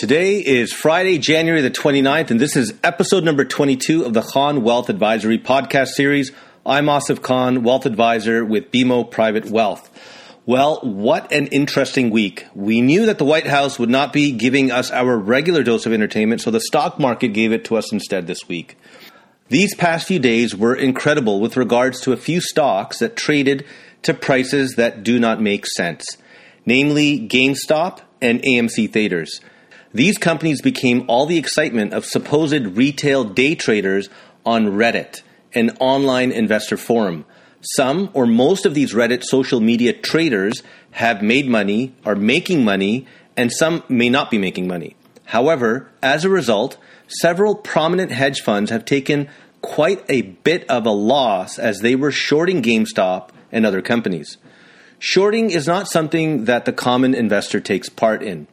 Today is Friday, January the 29th, and this is episode number 22 of the Khan Wealth Advisory podcast series. I'm Asif Khan, wealth advisor with BMO Private Wealth. Well, what an interesting week. We knew that the White House would not be giving us our regular dose of entertainment, so the stock market gave it to us instead this week. These past few days were incredible with regards to a few stocks that traded to prices that do not make sense, namely GameStop and AMC Theaters. These companies became all the excitement of supposed retail day traders on Reddit, an online investor forum. Some or most of these Reddit social media traders have made money, are making money, and some may not be making money. However, as a result, several prominent hedge funds have taken quite a bit of a loss as they were shorting GameStop and other companies. Shorting is not something that the common investor takes part in.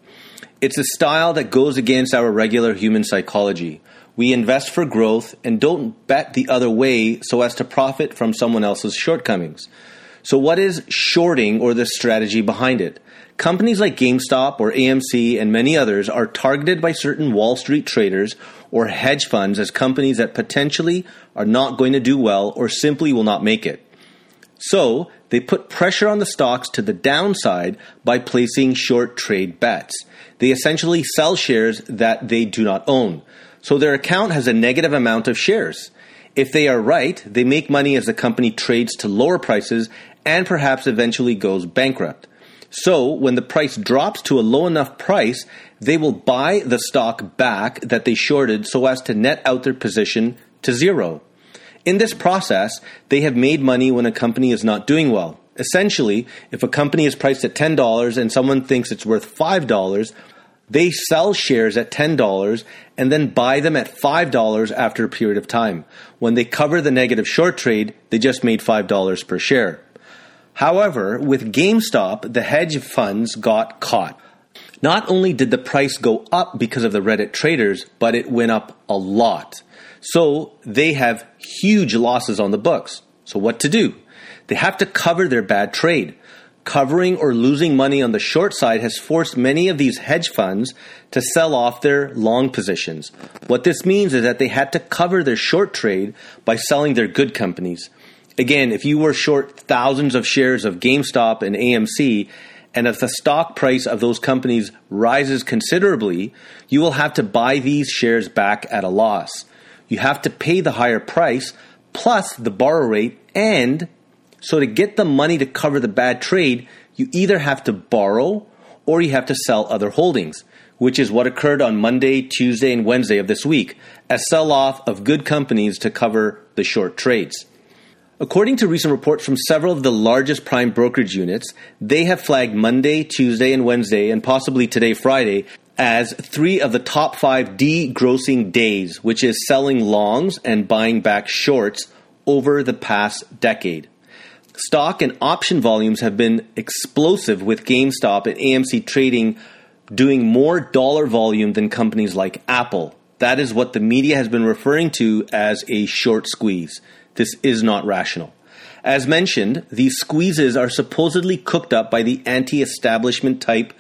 It's a style that goes against our regular human psychology. We invest for growth and don't bet the other way so as to profit from someone else's shortcomings. So, what is shorting or the strategy behind it? Companies like GameStop or AMC and many others are targeted by certain Wall Street traders or hedge funds as companies that potentially are not going to do well or simply will not make it. So, they put pressure on the stocks to the downside by placing short trade bets. They essentially sell shares that they do not own. So their account has a negative amount of shares. If they are right, they make money as the company trades to lower prices and perhaps eventually goes bankrupt. So when the price drops to a low enough price, they will buy the stock back that they shorted so as to net out their position to zero. In this process, they have made money when a company is not doing well. Essentially, if a company is priced at $10 and someone thinks it's worth $5, they sell shares at $10 and then buy them at $5 after a period of time. When they cover the negative short trade, they just made $5 per share. However, with GameStop, the hedge funds got caught. Not only did the price go up because of the Reddit traders, but it went up a lot. So they have huge losses on the books. So what to do? They have to cover their bad trade. Covering or losing money on the short side has forced many of these hedge funds to sell off their long positions. What this means is that they had to cover their short trade by selling their good companies. Again, if you were short thousands of shares of GameStop and AMC, and if the stock price of those companies rises considerably, you will have to buy these shares back at a loss you have to pay the higher price plus the borrow rate. And so to get the money to cover the bad trade, you either have to borrow or you have to sell other holdings, which is what occurred on Monday, Tuesday, and Wednesday of this week, a sell off of good companies to cover the short trades. According to recent reports from several of the largest prime brokerage units, they have flagged Monday, Tuesday, and Wednesday, and possibly today, Friday, as three of the top five degrossing days, which is selling longs and buying back shorts over the past decade. Stock and option volumes have been explosive with GameStop and AMC trading doing more dollar volume than companies like Apple. That is what the media has been referring to as a short squeeze. This is not rational. As mentioned, these squeezes are supposedly cooked up by the anti establishment type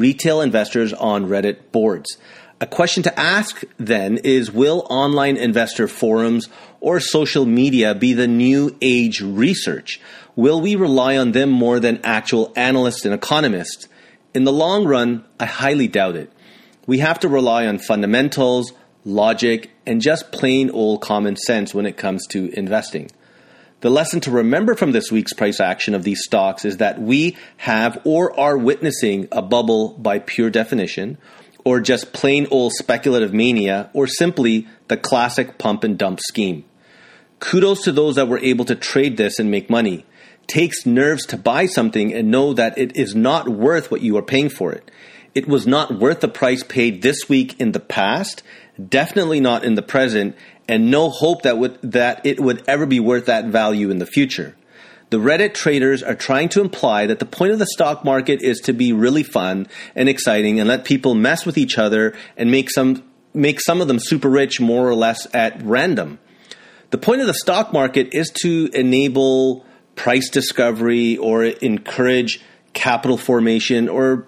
retail investors on Reddit boards. A question to ask then is Will online investor forums or social media be the new age research? Will we rely on them more than actual analysts and economists? In the long run, I highly doubt it. We have to rely on fundamentals, logic, and just plain old common sense when it comes to investing. The lesson to remember from this week's price action of these stocks is that we have or are witnessing a bubble by pure definition, or just plain old speculative mania, or simply the classic pump and dump scheme. Kudos to those that were able to trade this and make money. Takes nerves to buy something and know that it is not worth what you are paying for it. It was not worth the price paid this week in the past, definitely not in the present, and no hope that would, that it would ever be worth that value in the future. The Reddit traders are trying to imply that the point of the stock market is to be really fun and exciting and let people mess with each other and make some make some of them super rich more or less at random. The point of the stock market is to enable price discovery or encourage capital formation or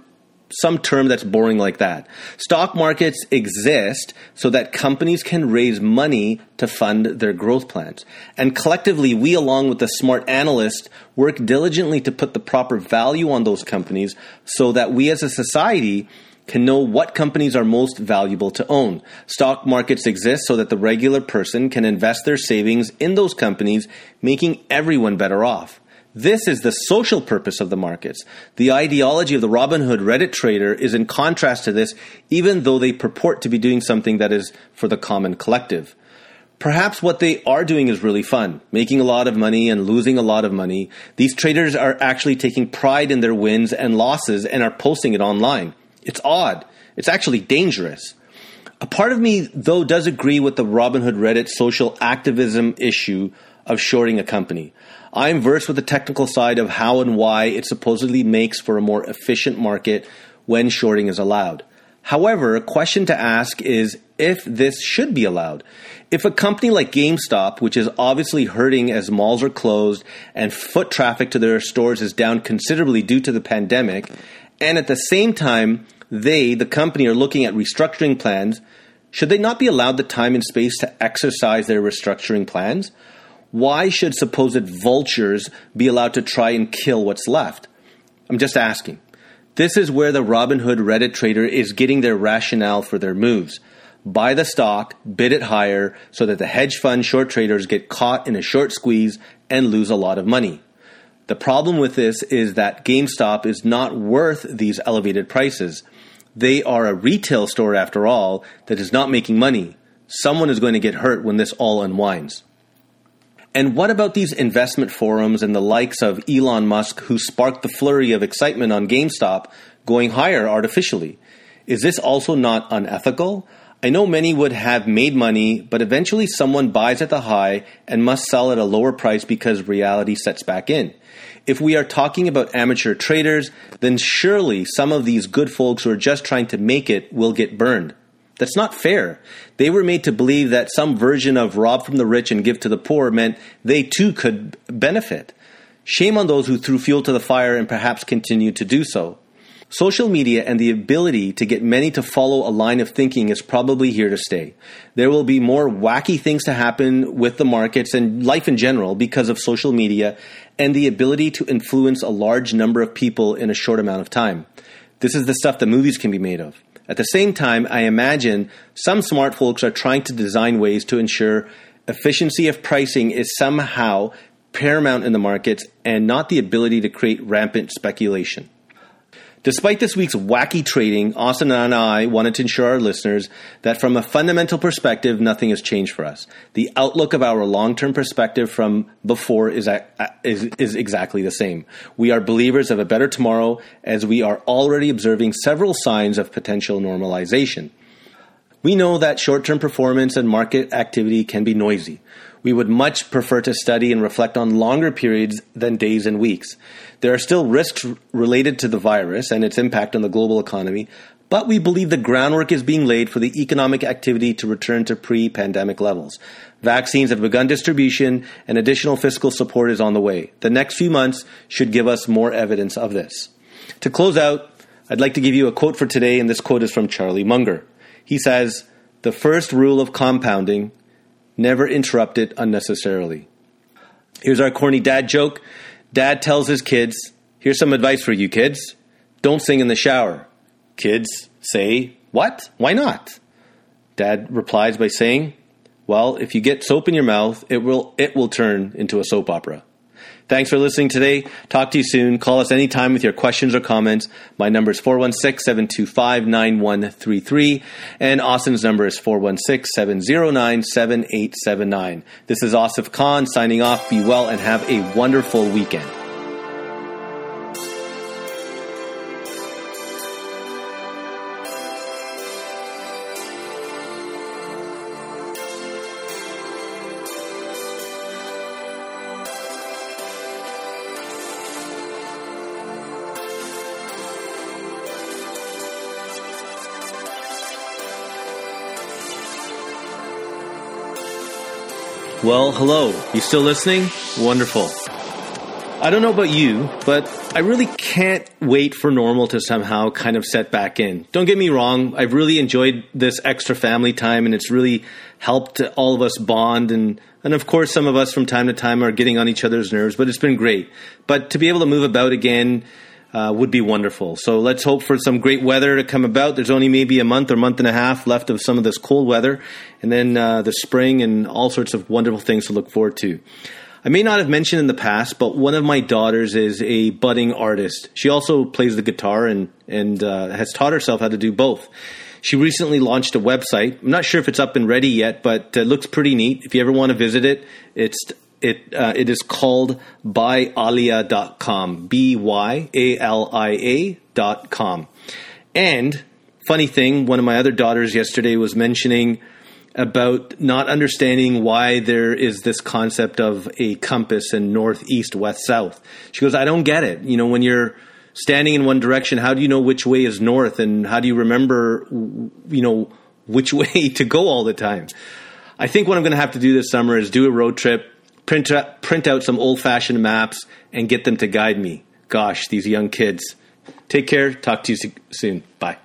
some term that's boring like that. Stock markets exist so that companies can raise money to fund their growth plans. And collectively, we, along with the smart analysts, work diligently to put the proper value on those companies so that we as a society can know what companies are most valuable to own. Stock markets exist so that the regular person can invest their savings in those companies, making everyone better off. This is the social purpose of the markets. The ideology of the Robinhood Reddit trader is in contrast to this, even though they purport to be doing something that is for the common collective. Perhaps what they are doing is really fun, making a lot of money and losing a lot of money. These traders are actually taking pride in their wins and losses and are posting it online. It's odd. It's actually dangerous. A part of me, though, does agree with the Robinhood Reddit social activism issue of shorting a company. I'm versed with the technical side of how and why it supposedly makes for a more efficient market when shorting is allowed. However, a question to ask is if this should be allowed. If a company like GameStop, which is obviously hurting as malls are closed and foot traffic to their stores is down considerably due to the pandemic, and at the same time, they, the company, are looking at restructuring plans, should they not be allowed the time and space to exercise their restructuring plans? Why should supposed vultures be allowed to try and kill what's left? I'm just asking. This is where the Robinhood Reddit trader is getting their rationale for their moves. Buy the stock, bid it higher, so that the hedge fund short traders get caught in a short squeeze and lose a lot of money. The problem with this is that GameStop is not worth these elevated prices. They are a retail store, after all, that is not making money. Someone is going to get hurt when this all unwinds. And what about these investment forums and the likes of Elon Musk who sparked the flurry of excitement on GameStop going higher artificially? Is this also not unethical? I know many would have made money, but eventually someone buys at the high and must sell at a lower price because reality sets back in. If we are talking about amateur traders, then surely some of these good folks who are just trying to make it will get burned. That's not fair. They were made to believe that some version of rob from the rich and give to the poor meant they too could benefit. Shame on those who threw fuel to the fire and perhaps continue to do so. Social media and the ability to get many to follow a line of thinking is probably here to stay. There will be more wacky things to happen with the markets and life in general because of social media and the ability to influence a large number of people in a short amount of time. This is the stuff that movies can be made of. At the same time, I imagine some smart folks are trying to design ways to ensure efficiency of pricing is somehow paramount in the markets and not the ability to create rampant speculation. Despite this week's wacky trading, Austin and I wanted to ensure our listeners that from a fundamental perspective, nothing has changed for us. The outlook of our long-term perspective from before is, is, is exactly the same. We are believers of a better tomorrow as we are already observing several signs of potential normalization. We know that short-term performance and market activity can be noisy. We would much prefer to study and reflect on longer periods than days and weeks. There are still risks related to the virus and its impact on the global economy, but we believe the groundwork is being laid for the economic activity to return to pre pandemic levels. Vaccines have begun distribution and additional fiscal support is on the way. The next few months should give us more evidence of this. To close out, I'd like to give you a quote for today, and this quote is from Charlie Munger. He says, The first rule of compounding Never interrupt it unnecessarily. Here's our corny dad joke. Dad tells his kids, Here's some advice for you kids. Don't sing in the shower. Kids say, What? Why not? Dad replies by saying, Well, if you get soap in your mouth, it will, it will turn into a soap opera. Thanks for listening today. Talk to you soon. Call us anytime with your questions or comments. My number is 416 725 9133, and Austin's number is 416 709 7879. This is Asif Khan signing off. Be well and have a wonderful weekend. Well, hello. You still listening? Wonderful. I don't know about you, but I really can't wait for normal to somehow kind of set back in. Don't get me wrong, I've really enjoyed this extra family time and it's really helped all of us bond and and of course some of us from time to time are getting on each other's nerves, but it's been great. But to be able to move about again uh, would be wonderful. So let's hope for some great weather to come about. There's only maybe a month or month and a half left of some of this cold weather, and then uh, the spring and all sorts of wonderful things to look forward to. I may not have mentioned in the past, but one of my daughters is a budding artist. She also plays the guitar and and uh, has taught herself how to do both. She recently launched a website. I'm not sure if it's up and ready yet, but it looks pretty neat. If you ever want to visit it, it's it uh, it is called byalia.com. B Y A L I A dot com. And funny thing, one of my other daughters yesterday was mentioning about not understanding why there is this concept of a compass and north, east, west, south. She goes, I don't get it. You know, when you're standing in one direction, how do you know which way is north and how do you remember, you know, which way to go all the time? I think what I'm going to have to do this summer is do a road trip, print out, print out some old fashioned maps, and get them to guide me. Gosh, these young kids. Take care. Talk to you soon. Bye.